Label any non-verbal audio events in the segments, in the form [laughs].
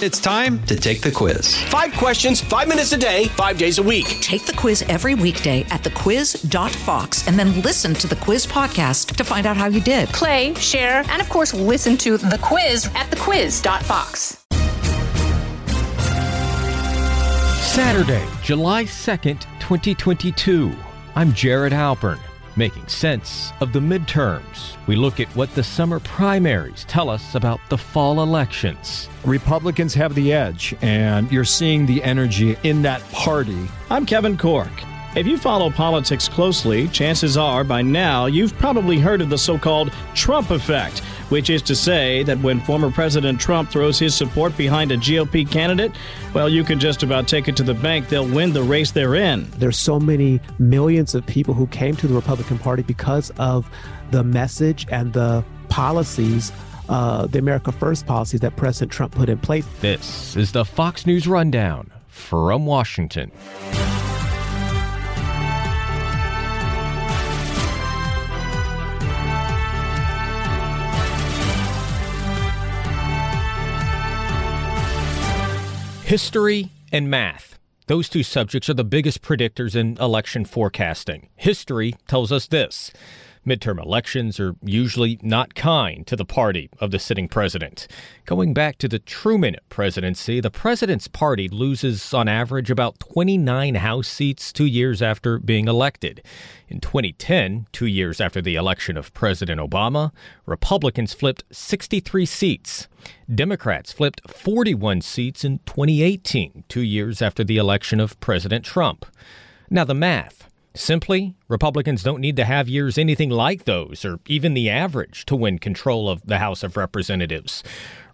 It's time to take the quiz. Five questions, five minutes a day, five days a week. Take the quiz every weekday at thequiz.fox and then listen to the quiz podcast to find out how you did. Play, share, and of course, listen to the quiz at thequiz.fox. Saturday, July 2nd, 2022. I'm Jared Halpern, making sense of the midterms. We look at what the summer primaries tell us about the fall elections. Republicans have the edge, and you're seeing the energy in that party. I'm Kevin Corke. If you follow politics closely, chances are by now you've probably heard of the so called Trump effect, which is to say that when former President Trump throws his support behind a GOP candidate, well, you can just about take it to the bank they'll win the race they're in. There's so many millions of people who came to the Republican Party because of the message and the policies uh, the America First policies that President Trump put in place. This is the Fox News Rundown from Washington. History and math. Those two subjects are the biggest predictors in election forecasting. History tells us this Midterm elections are usually not kind to the party of the sitting president. Going back to the Truman presidency, the president's party loses on average about 29 House seats two years after being elected. In 2010, two years after the election of President Obama, Republicans flipped 63 seats. Democrats flipped 41 seats in 2018, two years after the election of President Trump. Now, the math. Simply, Republicans don't need to have years anything like those, or even the average, to win control of the House of Representatives.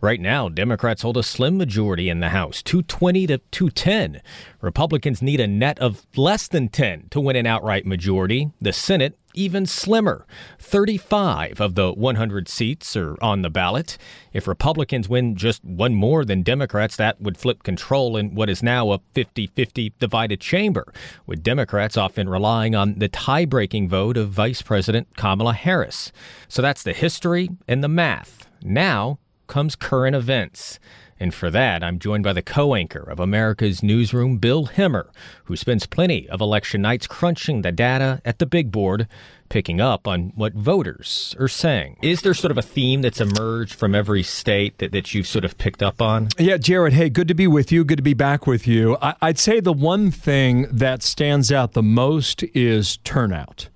Right now, Democrats hold a slim majority in the House, 220 to 210. Republicans need a net of less than 10 to win an outright majority. The Senate, even slimmer. 35 of the 100 seats are on the ballot. If Republicans win just one more than Democrats, that would flip control in what is now a 50 50 divided chamber, with Democrats often relying on the tie breaking vote of Vice President Kamala Harris. So that's the history and the math. Now, comes current events. And for that, I'm joined by the co anchor of America's Newsroom, Bill Hemmer, who spends plenty of election nights crunching the data at the big board, picking up on what voters are saying. Is there sort of a theme that's emerged from every state that, that you've sort of picked up on? Yeah, Jared, hey, good to be with you. Good to be back with you. I, I'd say the one thing that stands out the most is turnout.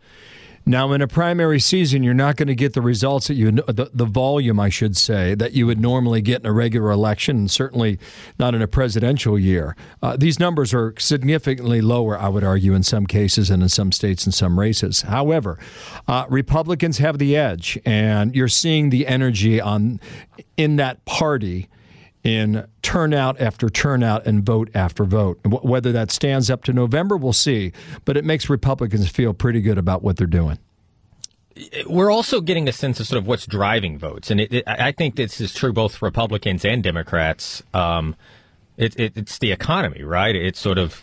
Now, in a primary season, you're not going to get the results that you, the, the volume, I should say, that you would normally get in a regular election, and certainly not in a presidential year. Uh, these numbers are significantly lower, I would argue, in some cases and in some states and some races. However, uh, Republicans have the edge, and you're seeing the energy on in that party in turnout after turnout and vote after vote. Whether that stands up to November, we'll see. But it makes Republicans feel pretty good about what they're doing. We're also getting a sense of sort of what's driving votes, and it, it, I think this is true both Republicans and Democrats. Um, it, it's the economy, right? It's sort of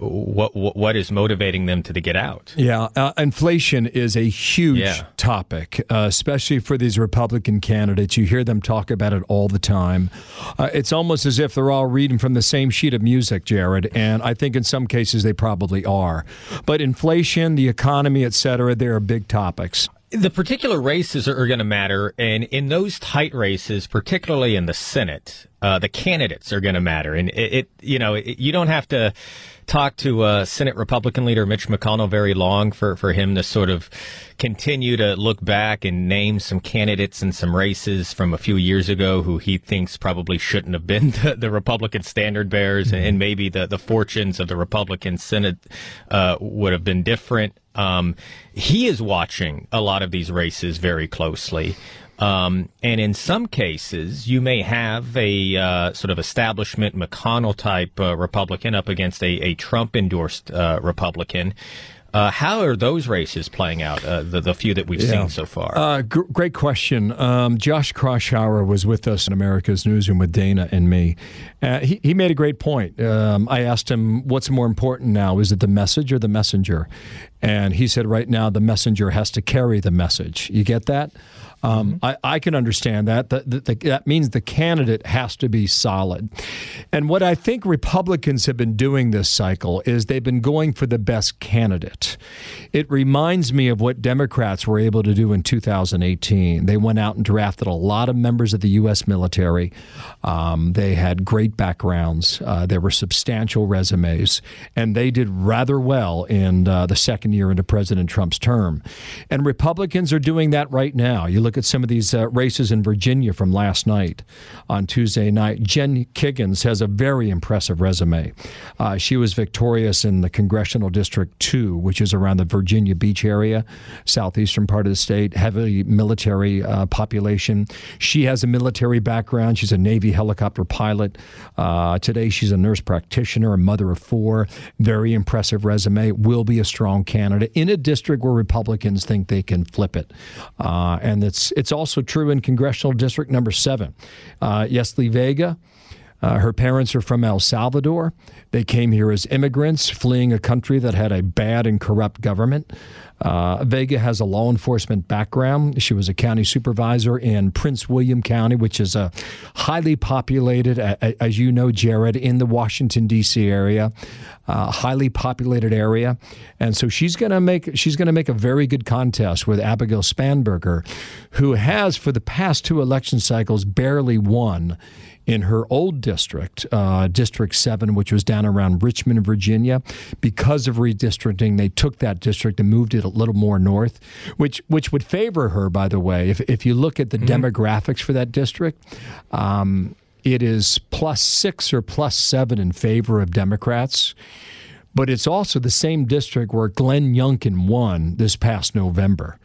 what, what, what is motivating them to, to get out? Yeah, uh, inflation is a huge yeah. topic, uh, especially for these Republican candidates. You hear them talk about it all the time. Uh, it's almost as if they're all reading from the same sheet of music, Jared, and I think in some cases they probably are. But inflation, the economy, et cetera, they are big topics. The particular races are, going to matter, and in those tight races, particularly in the Senate, uh, the candidates are going to matter. And it, it you know, it, you don't have to talk to uh, Senate Republican leader Mitch McConnell very long for, for him to sort of continue to look back and name some candidates and some races from a few years ago who he thinks probably shouldn't have been [laughs] the, the Republican standard bearers, mm-hmm. and maybe the, the fortunes of the Republican Senate uh, would have been different. Um, he is watching a lot of these races very closely. Um, and in some cases, you may have a uh, sort of establishment McConnell type uh, Republican up against a, a Trump endorsed uh, Republican. Uh, how are those races playing out, uh, the, the few that we've yeah. seen so far? Uh, g- great question. Um, Josh Kraushaar was with us in America's Newsroom with Dana and me. he, he made a great point. Um, I asked him, what's more important now? Is it the message or the messenger? And he said, right now, the messenger has to carry the message. You get that? Um, mm-hmm. I, I, can understand that. That, that. that means the candidate has to be solid. And what I think Republicans have been doing this cycle is they've been going for the best candidate. It reminds me of what Democrats were able to do in 2018. They went out and drafted a lot of members of the U.S. military. Um, they had great backgrounds. Uh, there were substantial resumes, and they did rather well in uh, the second year into President Trump's term. And Republicans are doing that right now. You look at some of these uh, races in Virginia from last night on Tuesday night. Jen Kiggans has a very impressive resume. Uh, she was victorious in the Congressional District 2, which is around the Virginia Beach area, southeastern part of the state, heavily military uh, population. She has a military background. She's a Navy helicopter pilot. Uh, today, she's a nurse practitioner, a mother of four. Very impressive resume. Will be a strong candidate in a district where Republicans think they can flip it. Uh, and it's it's also true in congressional district number seven. Uh, Yesli Vega. Uh, her parents are from El Salvador. They came here as immigrants, fleeing a country that had a bad and corrupt government. Uh, Vega has a law enforcement background. She was a county supervisor in Prince William County, which is a highly populated, as you know, Jared, in the Washington D.C. area, uh, highly populated area, and so she's going to make she's going to make a very good contest with Abigail Spanberger, who has for the past two election cycles barely won in her old district, uh, District 7, which was down around Richmond, Virginia. Because of redistricting, they took that district and moved it a little more north, which, which would favor her, by the way. If, if you look at the mm-hmm. demographics for that district, um, it is plus six or plus seven in favor of Democrats. But it's also the same district where Glenn Youngkin won this past November.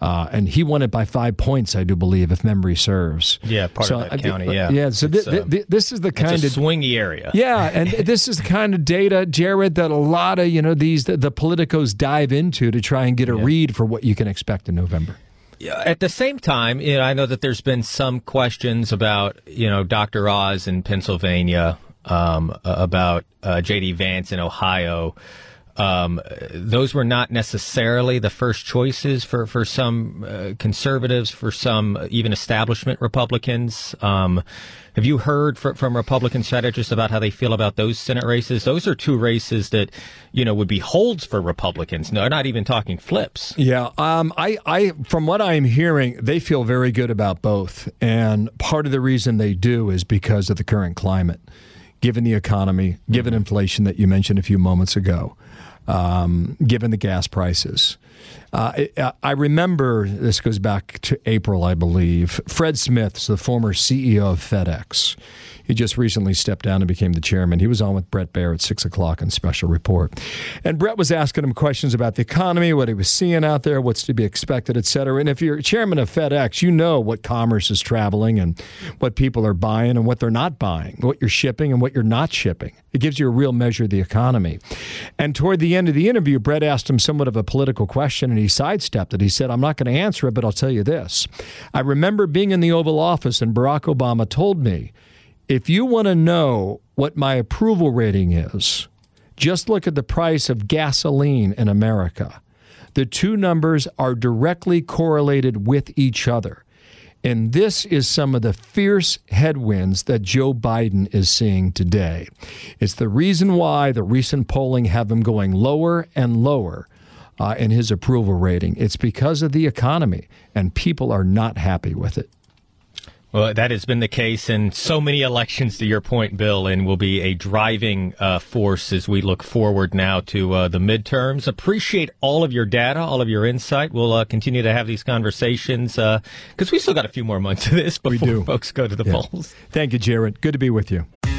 Uh, and he won it by five points, I do believe, if memory serves. Yeah, part so, of that county. Yeah, yeah. So th- th- th- this is the kind of swingy area. Yeah, and [laughs] this is the kind of data, Jared, that a lot of you know these the, the politicos dive into to try and get a yeah. read for what you can expect in November. Yeah. At the same time, you know, I know that there's been some questions about you know Dr. Oz in Pennsylvania, um, about uh, J.D. Vance in Ohio. Um, those were not necessarily the first choices for for some uh, conservatives, for some even establishment Republicans. Um, have you heard from, from Republican strategists about how they feel about those Senate races? Those are two races that you know would be holds for Republicans. No, not even talking flips. Yeah, um, I, I, from what I'm hearing, they feel very good about both, and part of the reason they do is because of the current climate, given the economy, given mm-hmm. inflation that you mentioned a few moments ago um, given the gas prices. Uh, I remember this goes back to April, I believe. Fred Smith, the former CEO of FedEx, he just recently stepped down and became the chairman. He was on with Bret Baier at six o'clock on Special Report, and Bret was asking him questions about the economy, what he was seeing out there, what's to be expected, et cetera. And if you're chairman of FedEx, you know what commerce is traveling and what people are buying and what they're not buying, what you're shipping and what you're not shipping. It gives you a real measure of the economy. And toward the end of the interview, Bret asked him somewhat of a political question, and he sidestepped it. He said, "I'm not going to answer it, but I'll tell you this: I remember being in the Oval Office, and Barack Obama told me." If you want to know what my approval rating is, just look at the price of gasoline in America. The two numbers are directly correlated with each other. And this is some of the fierce headwinds that Joe Biden is seeing today. It's the reason why the recent polling have him going lower and lower uh, in his approval rating. It's because of the economy, and people are not happy with it. Well, that has been the case in so many elections, to your point, Bill, and will be a driving uh, force as we look forward now to uh, the midterms. Appreciate all of your data, all of your insight. We'll uh, continue to have these conversations because uh, we still got a few more months of this before folks go to the yeah. polls. Thank you, Jared. Good to be with you.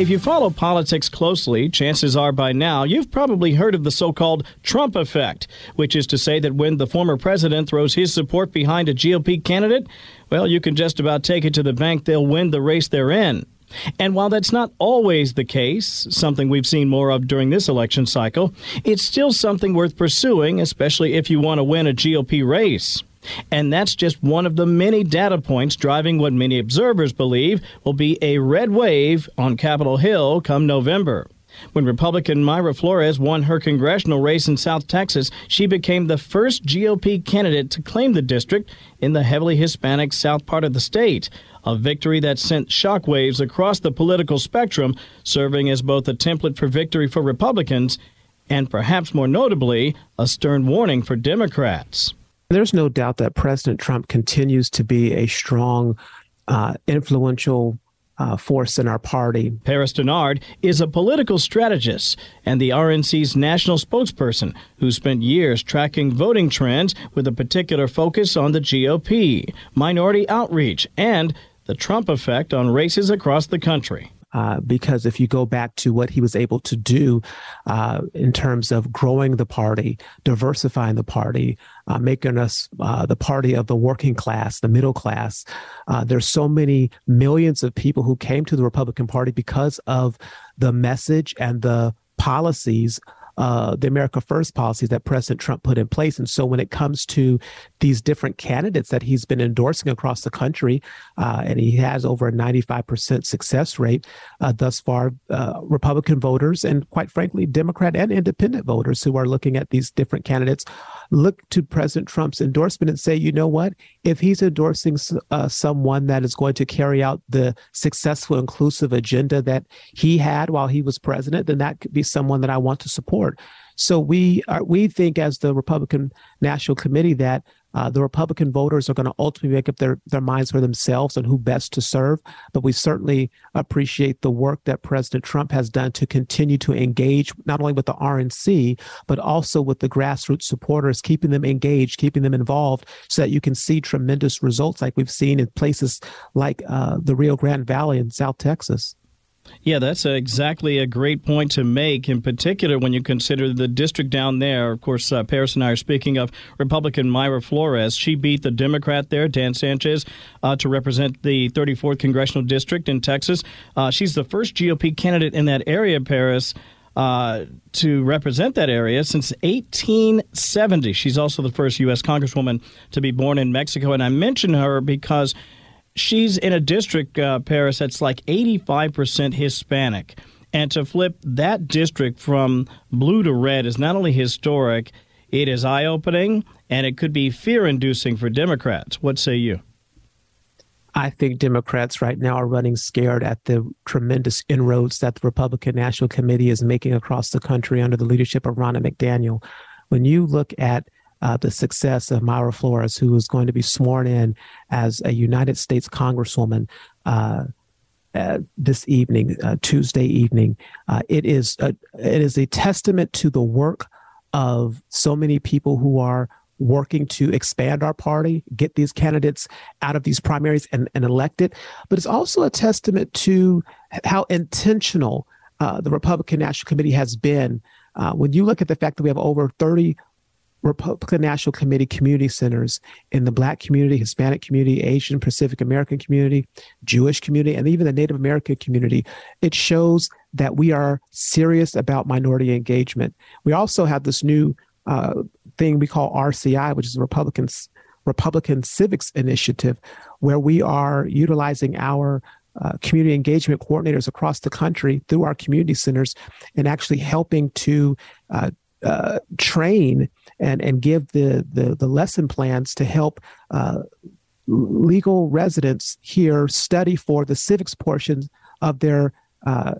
If you follow politics closely, chances are by now you've probably heard of the so called Trump effect, which is to say that when the former president throws his support behind a GOP candidate, well, you can just about take it to the bank they'll win the race they're in. And while that's not always the case, something we've seen more of during this election cycle, it's still something worth pursuing, especially if you want to win a GOP race. And that's just one of the many data points driving what many observers believe will be a red wave on Capitol Hill come November. When Republican Mayra Flores won her congressional race in South Texas, she became the first GOP candidate to claim the district in the heavily Hispanic south part of the state. A victory that sent shockwaves across the political spectrum, serving as both a template for victory for Republicans and perhaps more notably, a stern warning for Democrats. There's no doubt that President Trump continues to be a strong, uh, influential uh, force in our party. Paris Dennard is a political strategist and the RNC's national spokesperson who spent years tracking voting trends with a particular focus on the GOP, minority outreach, and the Trump effect on races across the country. Uh, because if you go back to what he was able to do uh, in terms of growing the party, diversifying the party, uh, making us uh, the party of the working class, the middle class, uh, there's so many millions of people who came to the Republican Party because of the message and the policies uh, the America First policies that President Trump put in place. And so when it comes to these different candidates that he's been endorsing across the country, uh, and he has over a 95% success rate uh, thus far, uh, Republican voters and quite frankly, Democrat and independent voters who are looking at these different candidates look to President Trump's endorsement and say, you know what? If he's endorsing uh, someone that is going to carry out the successful inclusive agenda that he had while he was president, then that could be someone that I want to support. So we are, we think as the Republican National Committee that uh, the Republican voters are going to ultimately make up their, their minds for themselves on who best to serve. But we certainly appreciate the work that President Trump has done to continue to engage not only with the RNC, but also with the grassroots supporters, keeping them engaged, keeping them involved so that you can see tremendous results like we've seen in places like uh, the Rio Grande Valley in South Texas. Yeah, that's exactly a great point to make, in particular when you consider the district down there. Of course, uh, Paris and I are speaking of Republican Mayra Flores. She beat the Democrat there, Dan Sanchez, uh, to represent the 34th Congressional District in Texas. Uh, she's the first GOP candidate in that area, Paris. Uh, to represent that area since 1870. She's also the first U.S. Congresswoman to be born in Mexico. And I mention her because she's in a district, uh, Paris, that's like 85% Hispanic. And to flip that district from blue to red is not only historic, it is eye opening and it could be fear inducing for Democrats. What say you? I think Democrats right now are running scared at the tremendous inroads that the Republican National Committee is making across the country under the leadership of Ronna McDaniel. When you look at uh, the success of Mayra Flores, who is going to be sworn in as a United States Congresswoman uh, uh, this evening, uh, Tuesday evening. Uh, it is a, it is a testament to the work of so many people who are working to expand our party, get these candidates out of these primaries and, and elected. But it's also a testament to how intentional uh, the Republican National Committee has been. when you look at the fact that we have over 30 Republican National Committee community centers in the Black community, Hispanic community, Asian Pacific American community, Jewish community, and even the Native American community. It shows that we are serious about minority engagement. We also have this new uh, thing we call RCI, which is the Republican Civics Initiative, where we are utilizing our uh, community engagement coordinators across the country through our community centers and actually helping to uh, uh, train and and give the the, the lesson plans to help uh, legal residents here study for the civics portion of their uh,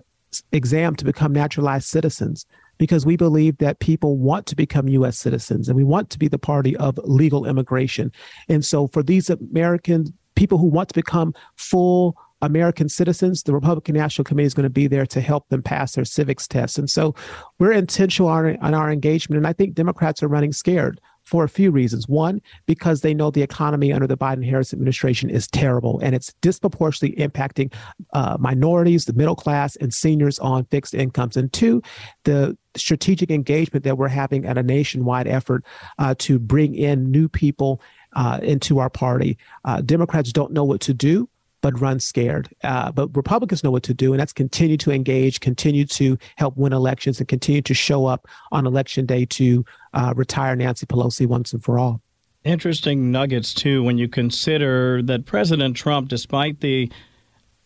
exam to become naturalized citizens because we believe that people want to become U.S. citizens and we want to be the party of legal immigration. And so, for these American people who want to become full American citizens, the Republican National Committee is going to be there to help them pass their civics tests. And so we're intentional on, on our engagement. And I think Democrats are running scared for a few reasons. One, because they know the economy under the Biden Harris administration is terrible and it's disproportionately impacting uh, minorities, the middle class, and seniors on fixed incomes. And two, the strategic engagement that we're having at a nationwide effort uh, to bring in new people uh, into our party. Uh, Democrats don't know what to do but run scared. Uh, but Republicans know what to do, and that's continue to engage, continue to help win elections, and continue to show up on election day to uh, retire Nancy Pelosi once and for all. Interesting nuggets, too, when you consider that President Trump, despite the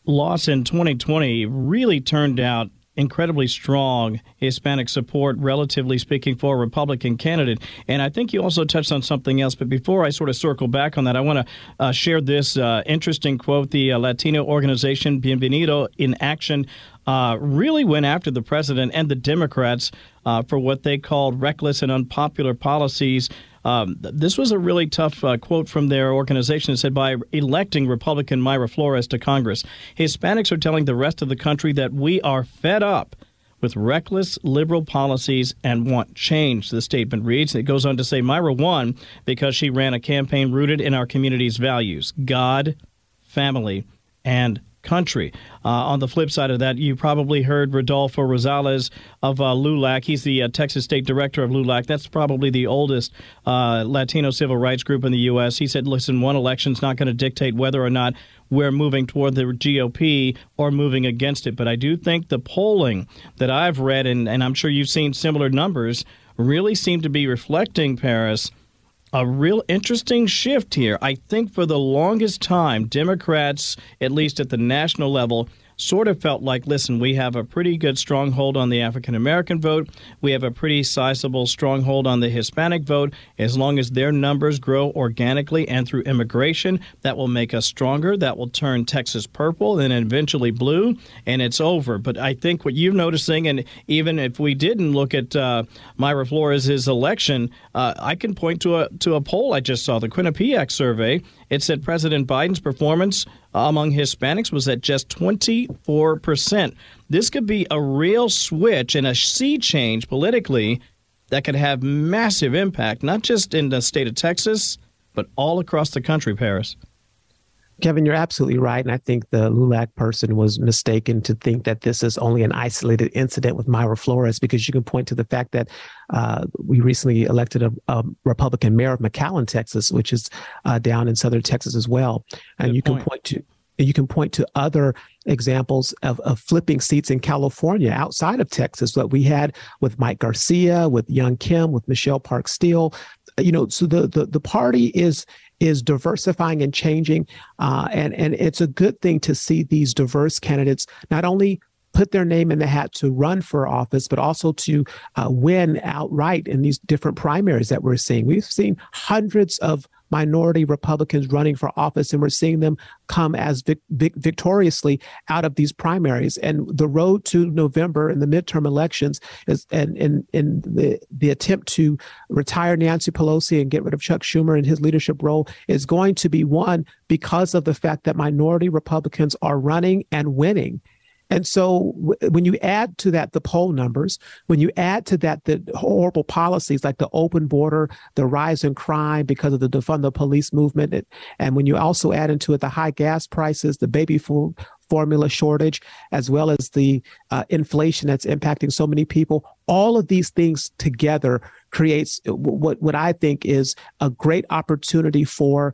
loss in 2020, really turned out incredibly strong Hispanic support, relatively speaking, for a Republican candidate. And I think you also touched on something else. But before I sort of circle back on that, I want to uh, share this uh, interesting quote. The uh, Latino organization Bienvenido in Action uh, really went after the president and the Democrats uh, for what they called reckless and unpopular policies. Um, this was a really tough uh, quote from their organization. It said, by electing Republican Mayra Flores to Congress, Hispanics are telling the rest of the country that we are fed up with reckless liberal policies and want change, the statement reads. It goes on to say Mayra won because she ran a campaign rooted in our community's values God, family, and country. Uh, on the flip side of that, you probably heard Rodolfo Rosales of uh, LULAC. He's the uh, Texas State Director of LULAC. That's probably the oldest uh, Latino civil rights group in the U.S. He said, listen, one election's not going to dictate whether or not we're moving toward the GOP or moving against it. But I do think the polling that I've read, and, and I'm sure you've seen similar numbers, really seem to be reflecting, Paris – a real interesting shift here. I think for the longest time, Democrats, at least at the national level, sort of felt like, listen, we have a pretty good stronghold on the African American vote. We have a pretty sizable stronghold on the Hispanic vote. As long as their numbers grow organically and through immigration, that will make us stronger. That will turn Texas purple and eventually blue, and it's over. But I think what you're noticing, and even if we didn't look at uh, Mayra Flores' election, uh, I can point to a to a poll I just saw, the Quinnipiac survey. It said President Biden's performance uh, among Hispanics was at just 24%. This could be a real switch and a sea change politically that could have massive impact, not just in the state of Texas, but all across the country, Paris. Kevin, you're absolutely right. And I think the LULAC person was mistaken to think that this is only an isolated incident with Mayra Flores, because you can point to the fact that uh, we recently elected a, a, Republican mayor of McAllen, Texas, which is uh, down in southern Texas as well. And Good you point. can point to you can point to other examples of, of flipping seats in California outside of Texas that we had with Mike Garcia, with Young Kim, with Michelle Park Steele. You know, so the, the the party is is diversifying and changing. Uh, and, and it's a good thing to see these diverse candidates not only put their name in the hat to run for office, but also to uh, win outright in these different primaries that we're seeing. We've seen hundreds of minority Republicans running for office, and we're seeing them come as vic- vic- victoriously out of these primaries. And the road to November in the midterm elections is, and in in the the attempt to retire Nancy Pelosi and get rid of Chuck Schumer and his leadership role is going to be won because of the fact that minority Republicans are running and winning. And so w- when you add to that the poll numbers, when you add to that the horrible policies like the open border, the rise in crime because of the defund the police movement, it, and when you also add into it the high gas prices, the baby food formula shortage, as well as the uh, inflation that's impacting so many people, all of these things together creates what what I think is a great opportunity for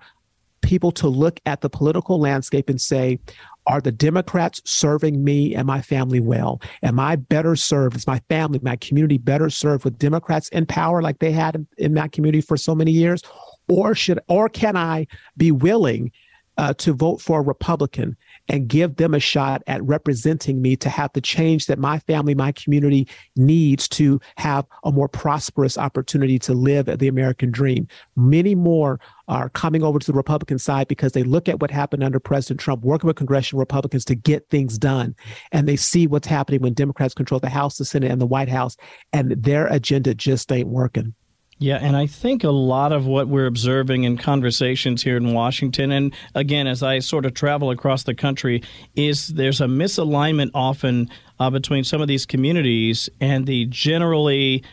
people to look at the political landscape and say, are the Democrats serving me and my family well? Am I better served? Is my family, my community better served with Democrats in power like they had in, in my community for so many years? Or should or can I be willing uh, to vote for a Republican and give them a shot at representing me to have the change that my family, my community needs to have a more prosperous opportunity to live the American dream. Many more are coming over to the Republican side because they look at what happened under President Trump, working with congressional Republicans to get things done. And they see what's happening when Democrats control the House, the Senate, and the White House, and their agenda just ain't working. Yeah, and I think a lot of what we're observing in conversations here in Washington, and again, as I sort of travel across the country, is there's a misalignment often uh, between some of these communities and the generally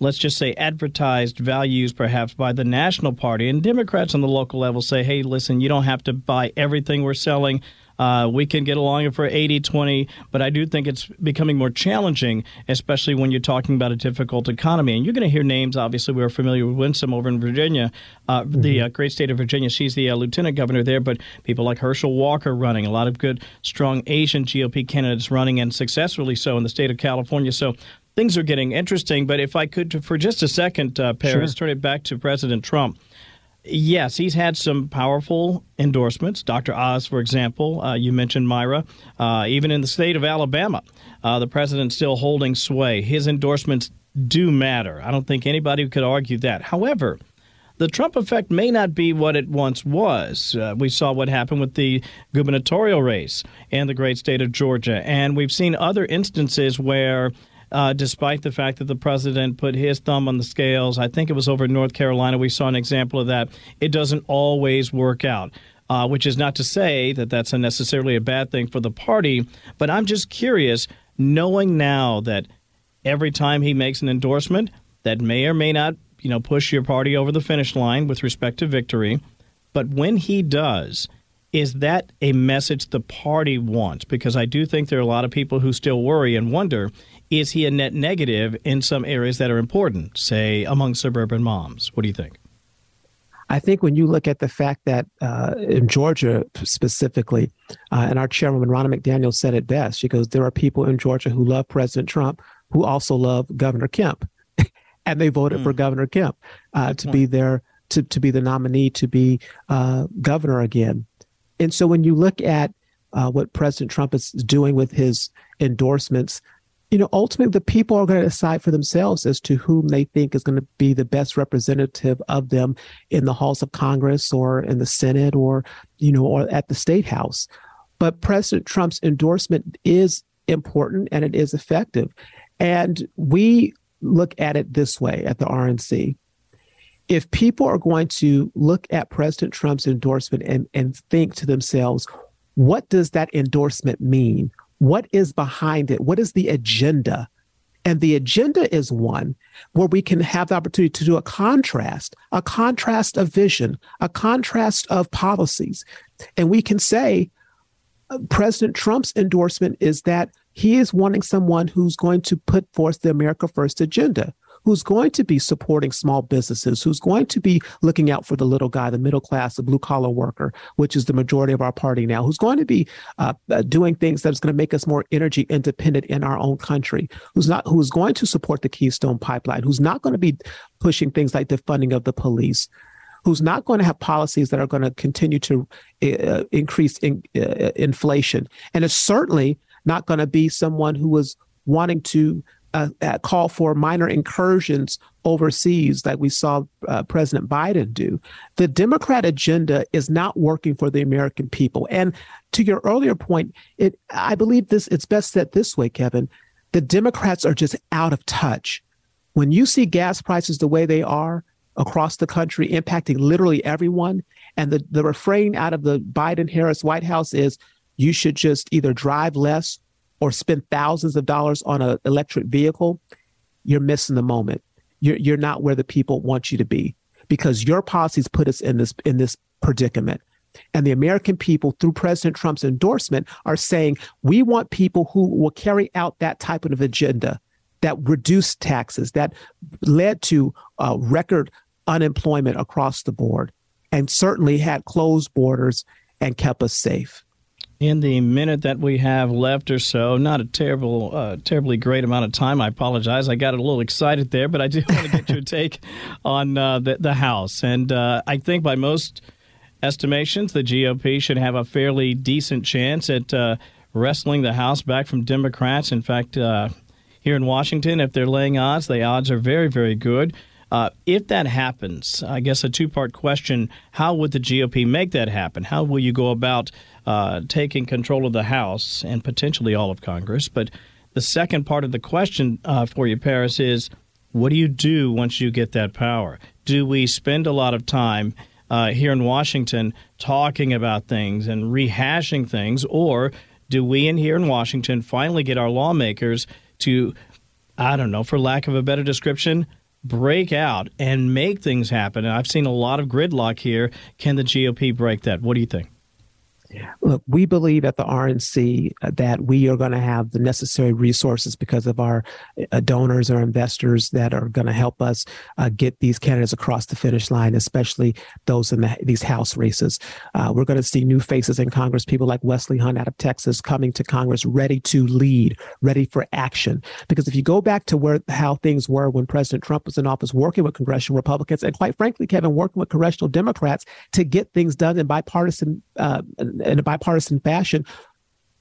let's just say advertised values perhaps by the national party. And democrats on the local level say hey listen you don't have to buy everything we're selling Uh, we can get along for 80 20, but I do think it's becoming more challenging, especially when you're talking about a difficult economy. And you're going to hear names, obviously, we're familiar with Winsome over in Virginia, uh, mm-hmm. the uh, great state of Virginia. She's the uh, lieutenant governor there, but people like Herschel Walker running, a lot of good, strong Asian GOP candidates running, and successfully so in the state of California. So things are getting interesting. But if I could, for just a second, uh, Paris, sure. turn it back to President Trump. Yes, he's had some powerful endorsements. Dr. Oz, for example, uh, you mentioned Mayra. Uh, even in the state of Alabama, uh, the president's still holding sway. His endorsements do matter. I don't think anybody could argue that. However, the Trump effect may not be what it once was. Uh, we saw what happened with the gubernatorial race in the great state of Georgia, and we've seen other instances where uh, despite the fact that the president put his thumb on the scales. I think it was over in North Carolina. We saw an example of that. It doesn't always work out. Uh, which is not to say that that's necessarily a bad thing for the party, but I'm just curious, knowing now that every time he makes an endorsement that may or may not, you know, push your party over the finish line with respect to victory, but when he does, is that a message the party wants? Because I do think there are a lot of people who still worry and wonder is he a net negative in some areas that are important, say among suburban moms? What do you think? I think when you look at the fact that uh, in Georgia specifically, uh, and our chairwoman Ronna McDaniel said it best. She goes, "There are people in Georgia who love President Trump who also love Governor Kemp, [laughs] and they voted mm. for Governor Kemp uh, to be their to to be the nominee to be uh, governor again." And so when you look at uh, what President Trump is doing with his endorsements, you know, ultimately the people are going to decide for themselves as to whom they think is going to be the best representative of them in the halls of Congress or in the Senate or, you know, or at the state house. But President Trump's endorsement is important and it is effective. And we look at it this way at the RNC. If people are going to look at President Trump's endorsement and, and think to themselves, what does that endorsement mean? What is behind it? What is the agenda? And the agenda is one where we can have the opportunity to do a contrast, a contrast of vision, a contrast of policies. And we can say uh, President Trump's endorsement is that he is wanting someone who's going to put forth the America First agenda who's going to be supporting small businesses, who's going to be looking out for the little guy, the middle class, the blue collar worker, which is the majority of our party now, who's going to be uh, uh, doing things that's going to make us more energy independent in our own country, who's not, who's going to support the Keystone Pipeline, who's not going to be pushing things like the funding of the police, who's not going to have policies that are going to continue to uh, increase in, uh, inflation, and it's certainly not going to be someone who is wanting to uh, call for minor incursions overseas, like we saw uh, President Biden do. The Democrat agenda is not working for the American people. And to your earlier point, it I believe this it's best said this way, Kevin. The Democrats are just out of touch. When you see gas prices the way they are across the country, impacting literally everyone, and the, the refrain out of the Biden Harris White House is you should just either drive less or spend thousands of dollars on an electric vehicle, you're missing the moment. You're, you're not where the people want you to be because your policies put us in this in this predicament. And the American people, through President Trump's endorsement, are saying we want people who will carry out that type of agenda that reduced taxes, that led to uh, record unemployment across the board, and certainly had closed borders and kept us safe in the minute that we have left or so. Not a terrible, uh, terribly great amount of time. I apologize. I got a little excited there, but I do [laughs] want to get your take on uh, the, the House. And uh, I think by most estimations, the GOP should have a fairly decent chance at uh, wrestling the House back from Democrats. In fact, uh, here in Washington, if they're laying odds, the odds are very, very good. Uh, if that happens, I guess a two part question how would the GOP make that happen? How will you go about uh, taking control of the House and potentially all of Congress? But the second part of the question uh, for you, Paris, is what do you do once you get that power? Do we spend a lot of time uh, here in Washington talking about things and rehashing things, or do we in here in Washington finally get our lawmakers to, I don't know, for lack of a better description, break out and make things happen. And I've seen a lot of gridlock here. Can the GOP break that? What do you think? Look, we believe at the RNC uh, that we are going to have the necessary resources because of our uh, donors or investors that are going to help us uh, get these candidates across the finish line, especially those in the, these House races. Uh, we're going to see new faces in Congress, people like Wesley Hunt out of Texas coming to Congress ready to lead, ready for action. Because if you go back to where how things were when President Trump was in office, working with congressional Republicans, and quite frankly, Kevin, working with congressional Democrats to get things done in bipartisan uh, in a bipartisan fashion.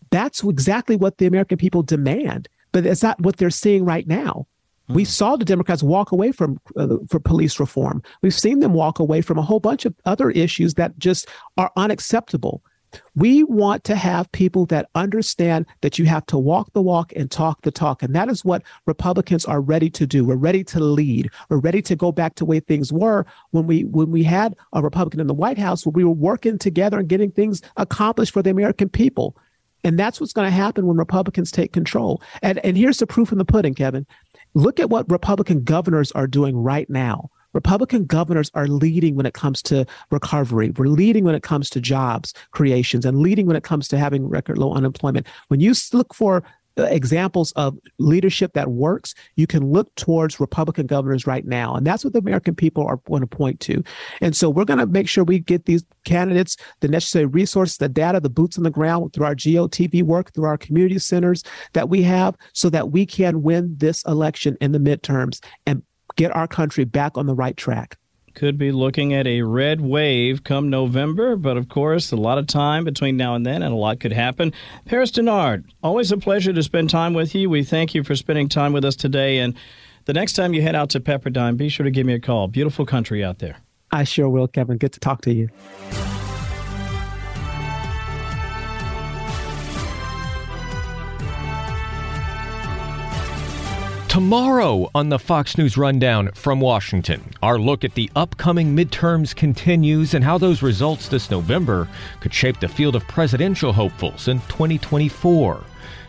That's exactly what the American people demand, but it's not what they're seeing right now. We saw the Democrats walk away from uh, for police reform. We've seen them walk away from a whole bunch of other issues that just are unacceptable. We want to have people that understand that you have to walk the walk and talk the talk. And that is what Republicans are ready to do. We're ready to lead. We're ready to go back to way things were when we when we had a Republican in the White House where we were working together and getting things accomplished for the American people. And that's what's going to happen when Republicans take control. And and here's the proof in the pudding, Kevin. Look at what Republican governors are doing right now. Republican governors are leading when it comes to recovery. We're leading when it comes to jobs creations and leading when it comes to having record low unemployment. When you look for uh, examples of leadership that works, you can look towards Republican governors right now. And that's what the American people are going to point to. And so we're going to make sure we get these candidates the necessary resources, the data, the boots on the ground through our GOTV work, through our community centers that we have, so that we can win this election in the midterms and get our country back on the right track. Could be looking at a red wave come November, but of course, a lot of time between now and then, and a lot could happen. Paris Dennard, always a pleasure to spend time with you. We thank you for spending time with us today. And the next time you head out to Pepperdine, be sure to give me a call. Beautiful country out there. I sure will, Kevin. Good to talk to you. Tomorrow on the Fox News Rundown from Washington, our look at the upcoming midterms continues and how those results this November could shape the field of presidential hopefuls in 2024.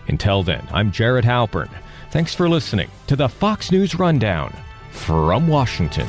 Until then, I'm Jared Halpern. Thanks for listening to the Fox News Rundown from Washington.